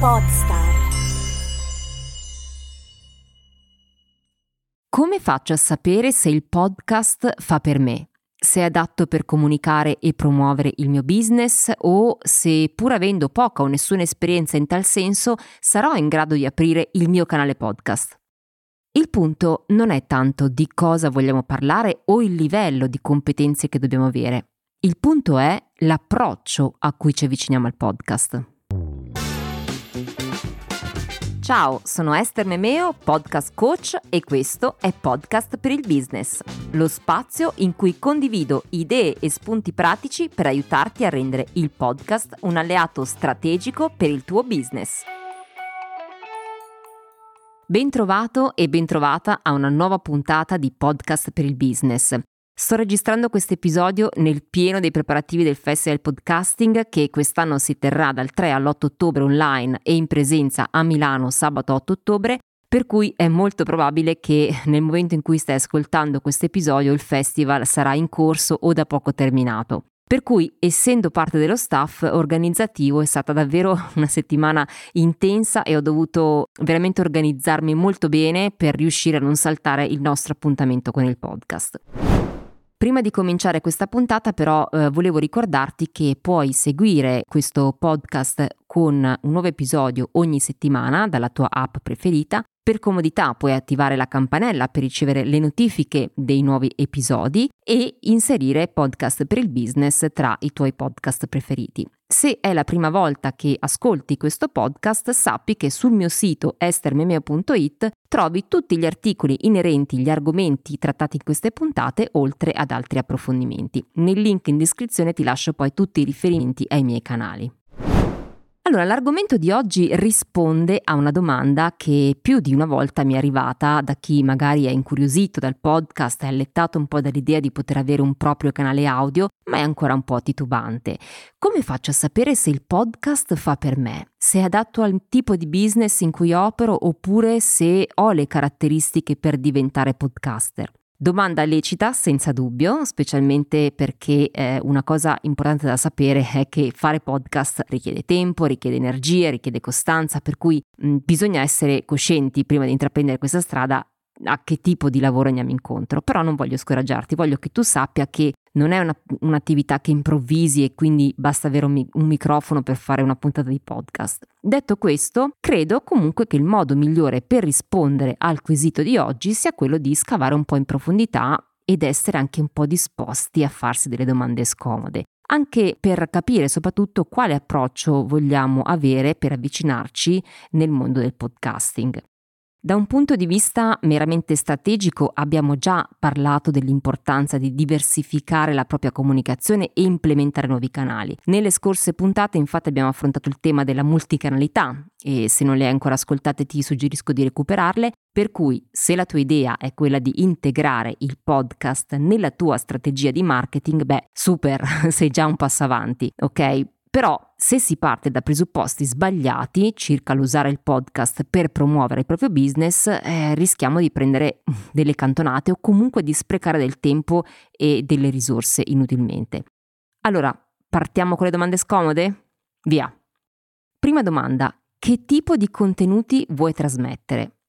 Podstar. Come faccio a sapere se il podcast fa per me? Se è adatto per comunicare e promuovere il mio business o se pur avendo poca o nessuna esperienza in tal senso sarò in grado di aprire il mio canale podcast. Il punto non è tanto di cosa vogliamo parlare o il livello di competenze che dobbiamo avere. Il punto è l'approccio a cui ci avviciniamo al podcast. Ciao, sono Esther Memeo, podcast coach e questo è Podcast per il Business, lo spazio in cui condivido idee e spunti pratici per aiutarti a rendere il podcast un alleato strategico per il tuo business. Bentrovato e bentrovata a una nuova puntata di Podcast per il Business. Sto registrando questo episodio nel pieno dei preparativi del Festival Podcasting che quest'anno si terrà dal 3 all'8 ottobre online e in presenza a Milano sabato 8 ottobre, per cui è molto probabile che nel momento in cui stai ascoltando questo episodio il festival sarà in corso o da poco terminato. Per cui, essendo parte dello staff organizzativo, è stata davvero una settimana intensa e ho dovuto veramente organizzarmi molto bene per riuscire a non saltare il nostro appuntamento con il podcast. Prima di cominciare questa puntata però eh, volevo ricordarti che puoi seguire questo podcast con un nuovo episodio ogni settimana dalla tua app preferita. Per comodità puoi attivare la campanella per ricevere le notifiche dei nuovi episodi e inserire podcast per il business tra i tuoi podcast preferiti. Se è la prima volta che ascolti questo podcast, sappi che sul mio sito estermemeo.it trovi tutti gli articoli inerenti agli argomenti trattati in queste puntate, oltre ad altri approfondimenti. Nel link in descrizione ti lascio poi tutti i riferimenti ai miei canali. Allora, l'argomento di oggi risponde a una domanda che più di una volta mi è arrivata da chi magari è incuriosito dal podcast e allettato un po' dall'idea di poter avere un proprio canale audio, ma è ancora un po' titubante. Come faccio a sapere se il podcast fa per me? Se è adatto al tipo di business in cui opero oppure se ho le caratteristiche per diventare podcaster? Domanda lecita, senza dubbio, specialmente perché eh, una cosa importante da sapere è che fare podcast richiede tempo, richiede energia, richiede costanza, per cui mh, bisogna essere coscienti prima di intraprendere questa strada a che tipo di lavoro andiamo incontro. Però non voglio scoraggiarti, voglio che tu sappia che non è una, un'attività che improvvisi e quindi basta avere un, un, microfono per fare una puntata di podcast. Detto questo, credo comunque che il modo migliore per rispondere al quesito di oggi sia quello di scavare un po' in profondità ed essere anche un po' disposti a farsi delle domande scomode anche per capire soprattutto quale approccio vogliamo avere per avvicinarci nel mondo del podcasting. Da un punto di vista meramente strategico abbiamo già parlato dell'importanza di diversificare la propria comunicazione e implementare nuovi canali. Nelle scorse puntate infatti abbiamo affrontato il tema della multicanalità e se non le hai ancora ascoltate ti suggerisco di recuperarle, per cui se la tua idea è quella di integrare il podcast nella tua strategia di marketing, beh, super, sei già un passo avanti, ok? Però se si parte da presupposti sbagliati circa l'usare il podcast per promuovere il proprio business, eh, rischiamo di prendere delle cantonate o comunque di sprecare del tempo e delle risorse inutilmente. Allora, partiamo con le domande scomode? Via. Prima domanda, che tipo di contenuti vuoi trasmettere?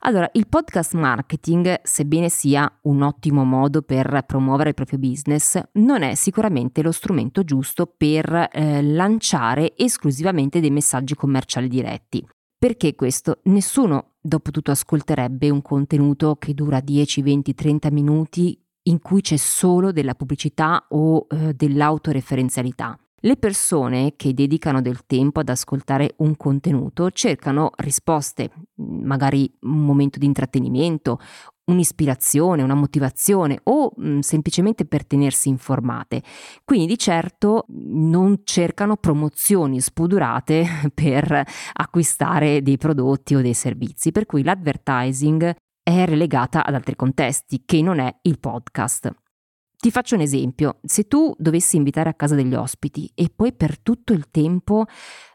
Allora, il podcast marketing, sebbene sia un ottimo modo per promuovere il proprio business, non è sicuramente lo strumento giusto per eh, lanciare esclusivamente dei messaggi commerciali diretti. Perché questo? Nessuno, dopo tutto, ascolterebbe un contenuto che dura 10, 20, 30 minuti in cui c'è solo della pubblicità o eh, dell'autoreferenzialità. Le persone che dedicano del tempo ad ascoltare un contenuto cercano risposte, magari un momento di intrattenimento, un'ispirazione, una motivazione o mh, mm, semplicemente per tenersi informate. Quindi di certo non cercano promozioni spudurate per acquistare dei prodotti o dei servizi, per cui l'advertising è relegata ad altri contesti che non è il podcast. Ti faccio un esempio, se tu dovessi invitare a casa degli ospiti e poi per tutto il tempo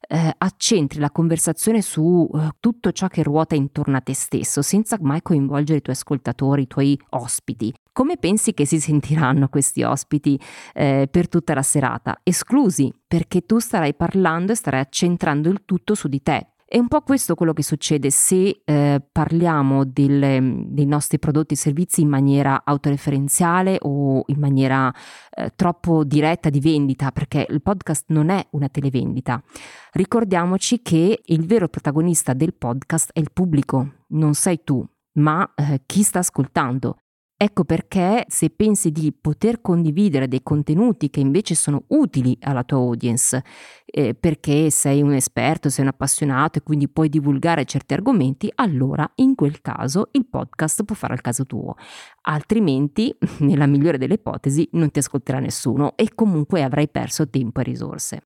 eh, accentri la conversazione su eh, tutto ciò che ruota intorno a te stesso, senza mai coinvolgere i tuoi ascoltatori, i tuoi ospiti, come pensi che si sentiranno questi ospiti eh, per tutta la serata? Esclusi, perché tu starai parlando e starai accentrando il tutto su di te È un po' questo quello che succede se eh, parliamo del, dei nostri prodotti e servizi in maniera autoreferenziale o in maniera eh, troppo diretta di vendita, perché il podcast non è una televendita. Ricordiamoci che il vero protagonista del podcast è il pubblico, non sei tu, ma eh, chi sta ascoltando. Ecco perché se pensi di poter condividere dei contenuti che invece sono utili alla tua audience, eh, perché sei un esperto, sei un appassionato e quindi puoi divulgare certi argomenti, allora in quel caso il podcast può fare al caso tuo. Altrimenti, nella migliore delle ipotesi, non ti ascolterà nessuno e comunque avrai perso tempo e risorse.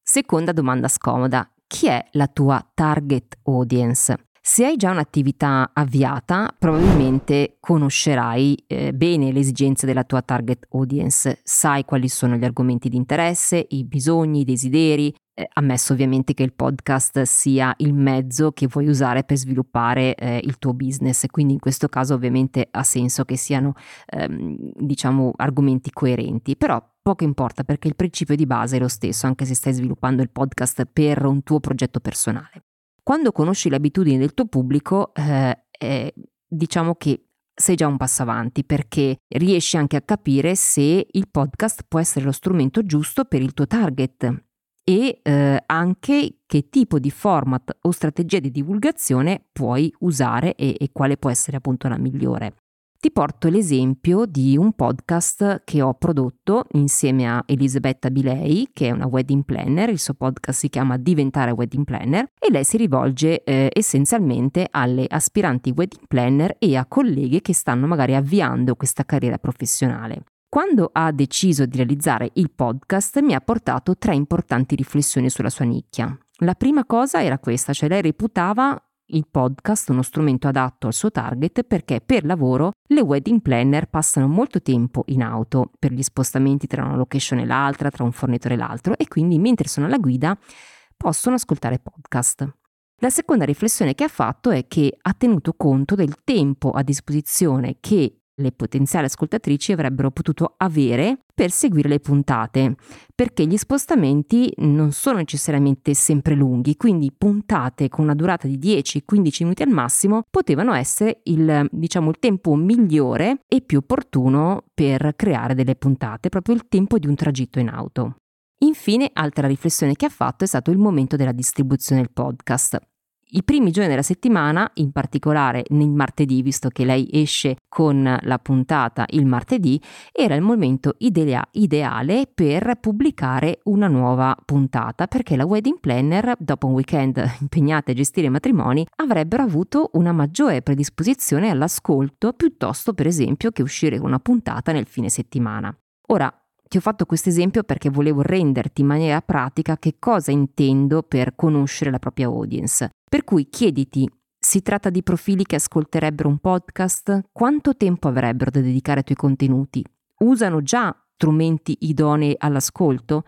Seconda domanda scomoda. Chi è la tua target audience? Se hai già un'attività avviata, probabilmente conoscerai eh, bene le esigenze della tua target audience, sai quali sono gli argomenti di interesse, i bisogni, i desideri, eh, ammesso ovviamente che il podcast sia il mezzo che vuoi usare per sviluppare eh, il tuo business, quindi in questo caso ovviamente ha senso che siano ehm, diciamo argomenti coerenti, però poco importa perché il principio di base è lo stesso anche se stai sviluppando il podcast per un tuo progetto personale. Quando conosci le abitudini del tuo pubblico, eh, eh, diciamo che sei già un passo avanti perché riesci anche a capire se il podcast può essere lo strumento giusto per il tuo target e eh, anche che tipo di format o strategia di divulgazione puoi usare e, e quale può essere appunto la migliore. Ti porto l'esempio di un podcast che ho prodotto insieme a Elisabetta Bilei, che è una wedding planner, il suo podcast si chiama Diventare Wedding Planner e lei si rivolge eh, essenzialmente alle aspiranti wedding planner e a colleghe che stanno magari avviando questa carriera professionale. Quando ha deciso di realizzare il podcast mi ha portato tre importanti riflessioni sulla sua nicchia. La prima cosa era questa, cioè lei reputava il podcast uno strumento adatto al suo target perché per lavoro le wedding planner passano molto tempo in auto per gli spostamenti tra una location e l'altra, tra un fornitore e l'altro e quindi mentre sono alla guida possono ascoltare podcast. La seconda riflessione che ha fatto è che ha tenuto conto del tempo a disposizione che le potenziali ascoltatrici avrebbero potuto avere per seguire le puntate, perché gli spostamenti non sono necessariamente sempre lunghi, quindi puntate con una durata di 10-15 minuti al massimo potevano essere il, diciamo, il tempo migliore e più opportuno per creare delle puntate, proprio il tempo di un tragitto in auto. Infine, altra riflessione che ha fatto è stato il momento della distribuzione del podcast. I primi giorni della settimana, in particolare nel martedì, visto che lei esce con la puntata il martedì, era il momento idea- ideale per pubblicare una nuova puntata, perché la wedding planner, dopo un weekend impegnata a gestire i matrimoni, avrebbero avuto una maggiore predisposizione all'ascolto piuttosto, per esempio, che uscire con una puntata nel fine settimana. Ora, ti ho fatto questo esempio perché volevo renderti in maniera pratica che cosa intendo per conoscere la propria audience. Per cui chiediti, si tratta di profili che ascolterebbero un podcast? Quanto tempo avrebbero da dedicare ai tuoi contenuti? Usano già strumenti idonei all'ascolto?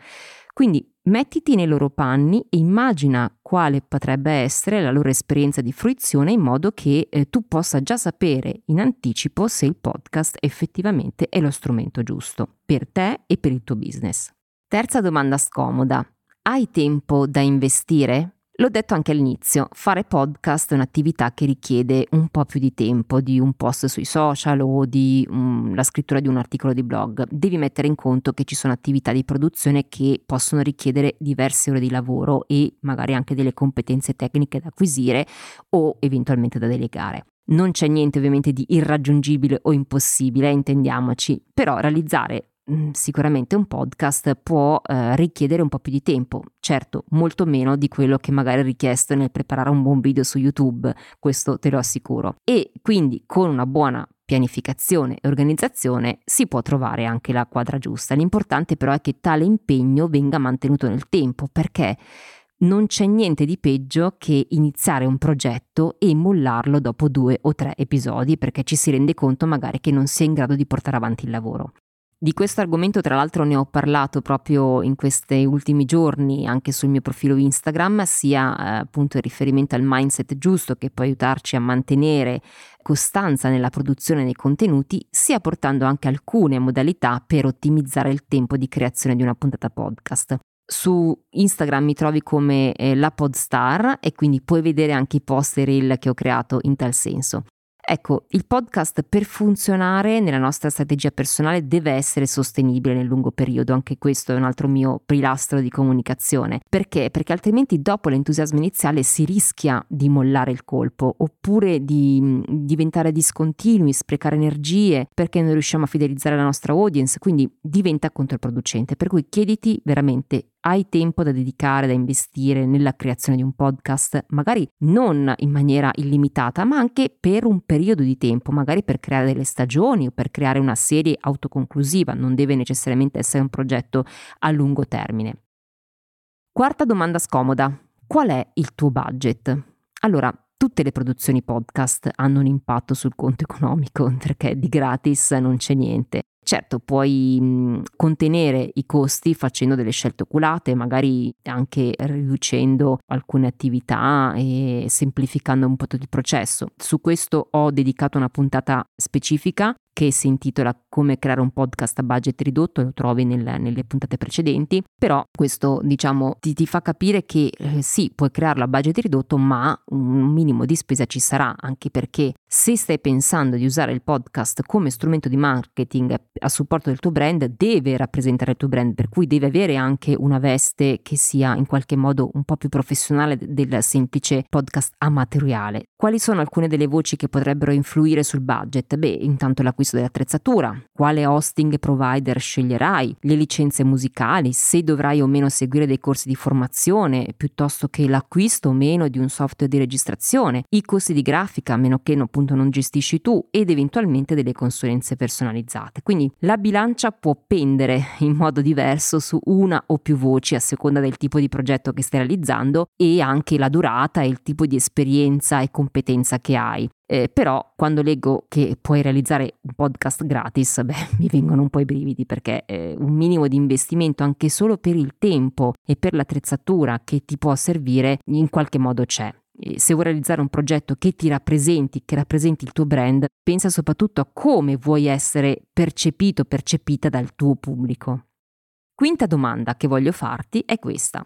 Quindi mettiti nei loro panni e immagina quale potrebbe essere la loro esperienza di fruizione in modo che eh, tu possa già sapere in anticipo se il podcast effettivamente è lo strumento giusto per te e per il tuo business. Terza domanda scomoda. Hai tempo da investire? L'ho detto anche all'inizio, fare podcast è un'attività che richiede un po' più di tempo di un post sui social o di um, la scrittura di un articolo di blog. Devi mettere in conto che ci sono attività di produzione che possono richiedere diverse ore di lavoro e magari anche delle competenze tecniche da acquisire o eventualmente da delegare. Non c'è niente ovviamente di irraggiungibile o impossibile, intendiamoci, però realizzare sicuramente un podcast può eh, richiedere un po' più di tempo, certo molto meno di quello che magari è richiesto nel preparare un buon video su YouTube, questo te lo assicuro. E quindi con una buona pianificazione e organizzazione si può trovare anche la quadra giusta. L'importante però è che tale impegno venga mantenuto nel tempo perché non c'è niente di peggio che iniziare un progetto e mollarlo dopo due o tre episodi perché ci si rende conto magari che non si è in grado di portare avanti il lavoro. Di questo argomento tra l'altro ne ho parlato proprio in questi ultimi giorni anche sul mio profilo Instagram, sia eh, appunto in riferimento al mindset giusto che può aiutarci a mantenere costanza nella produzione dei contenuti, sia portando anche alcune modalità per ottimizzare il tempo di creazione di una puntata podcast. Su Instagram mi trovi come eh, la Podstar e quindi puoi vedere anche i post e reel che ho creato in tal senso. Ecco, il podcast per funzionare nella nostra strategia personale deve essere sostenibile nel lungo periodo, anche questo è un altro mio pilastro di comunicazione. Perché? Perché altrimenti dopo l'entusiasmo iniziale si rischia di mollare il colpo oppure di mm, diventare discontinui, sprecare energie perché non riusciamo a fidelizzare la nostra audience, quindi diventa controproducente. Per cui chiediti veramente hai tempo da dedicare, da investire nella creazione di un podcast, magari non in maniera illimitata, ma anche per un periodo di tempo, magari per creare delle stagioni o per creare una serie autoconclusiva, non deve necessariamente essere un progetto a lungo termine. Quarta domanda scomoda. Qual è il tuo budget? Allora, tutte le produzioni podcast hanno un impatto sul conto economico perché di gratis non c'è niente. Certo, puoi contenere i costi facendo delle scelte oculate, magari anche riducendo alcune attività e semplificando un po' il processo. Su questo ho dedicato una puntata specifica che si intitola Come creare un podcast a budget ridotto, lo trovi nel, nelle puntate precedenti, però questo diciamo ti, ti fa capire che eh, sì, puoi crearlo a budget ridotto, ma un minimo di spesa ci sarà, anche perché se stai pensando di usare il podcast come strumento di marketing a supporto del tuo brand, deve rappresentare il tuo brand, per cui deve avere anche una veste che sia in qualche modo un po' più professionale del semplice podcast amatoriale. Quali sono alcune delle voci che potrebbero influire sul budget? Beh, intanto l'acquisto l'acquisto dell'attrezzatura, quale hosting provider sceglierai, le licenze musicali, se dovrai o meno seguire dei corsi di formazione piuttosto che l'acquisto o meno di un software di registrazione, i costi di grafica a meno che appunto non gestisci tu ed eventualmente delle consulenze personalizzate. Quindi la bilancia può pendere in modo diverso su una o più voci a seconda del tipo di progetto che stai realizzando e anche la durata e il tipo di esperienza e competenza che hai. Eh, però quando leggo che puoi realizzare un podcast gratis, beh, mi vengono un po' i brividi perché eh, un minimo di investimento anche solo per il tempo e per l'attrezzatura che ti può servire in qualche modo c'è. se vuoi realizzare un progetto che ti rappresenti, che rappresenti il tuo brand, pensa soprattutto a come vuoi essere percepito, percepita dal tuo pubblico. Quinta domanda che voglio farti è questa.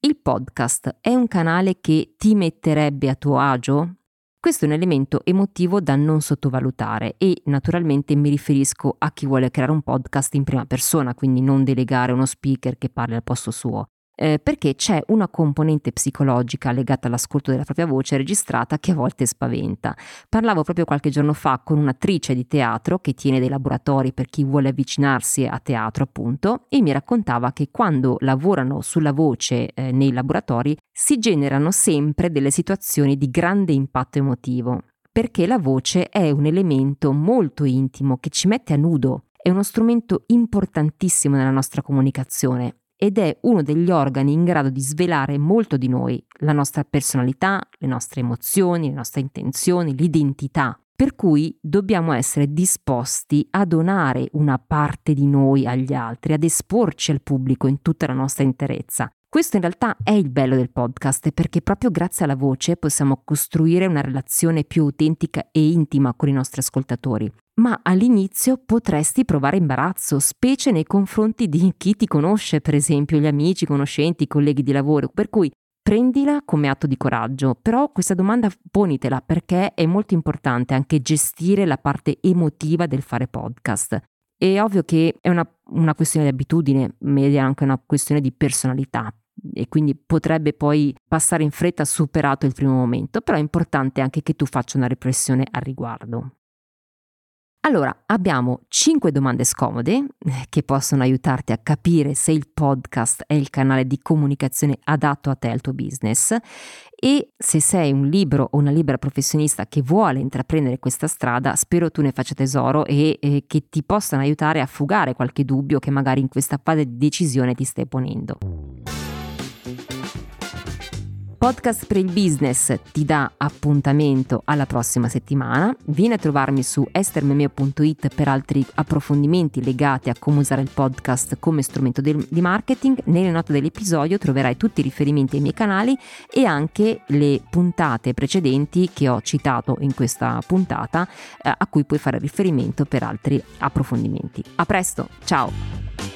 Il podcast è un canale che ti metterebbe a tuo agio? Questo è un elemento emotivo da non sottovalutare e naturalmente mi riferisco a chi vuole creare un podcast in prima persona, quindi non delegare uno speaker che parli al posto suo eh, perché c'è una componente psicologica legata all'ascolto della propria voce registrata che a volte spaventa. Parlavo proprio qualche giorno fa con un'attrice di teatro che tiene dei laboratori per chi vuole avvicinarsi a teatro, appunto, e mi raccontava che quando lavorano sulla voce eh, nei laboratori si generano sempre delle situazioni di grande impatto emotivo perché la voce è un elemento molto intimo che ci mette a nudo, è uno strumento importantissimo nella nostra comunicazione ed è uno degli organi in grado di svelare molto di noi, la nostra personalità, le nostre emozioni, le nostre intenzioni, l'identità. Per cui dobbiamo essere disposti a donare una parte di noi agli altri, ad esporci al pubblico in tutta la nostra interezza. Questo in realtà è il bello del podcast perché proprio grazie alla voce possiamo costruire una relazione più autentica e intima con i nostri ascoltatori ma all'inizio potresti provare imbarazzo, specie nei confronti di chi ti conosce, per esempio gli amici, conoscenti, colleghi di lavoro, per cui prendila come atto di coraggio, però questa domanda ponitela perché è molto importante anche gestire la parte emotiva del fare podcast. È ovvio che è una, una questione di abitudine, ma è anche una questione di personalità e quindi potrebbe poi passare in fretta superato il primo momento, però è importante anche che tu faccia una riflessione al riguardo. Allora, abbiamo 5 domande scomode eh, che possono aiutarti a capire se il podcast è il canale di comunicazione adatto a te e al tuo business e se sei un libro o una libera professionista che vuole intraprendere questa strada, spero tu ne faccia tesoro e, e che ti possano aiutare a fugare qualche dubbio che magari in questa fase di decisione ti stai ponendo. Podcast per il business ti dà appuntamento alla prossima settimana. Vieni a trovarmi su estermemeo.it per altri approfondimenti legati a come usare il podcast come strumento di marketing. Nelle note dell'episodio troverai tutti i riferimenti ai miei canali e anche le puntate precedenti che ho citato in questa puntata eh, a cui puoi fare riferimento per altri approfondimenti. A presto, ciao!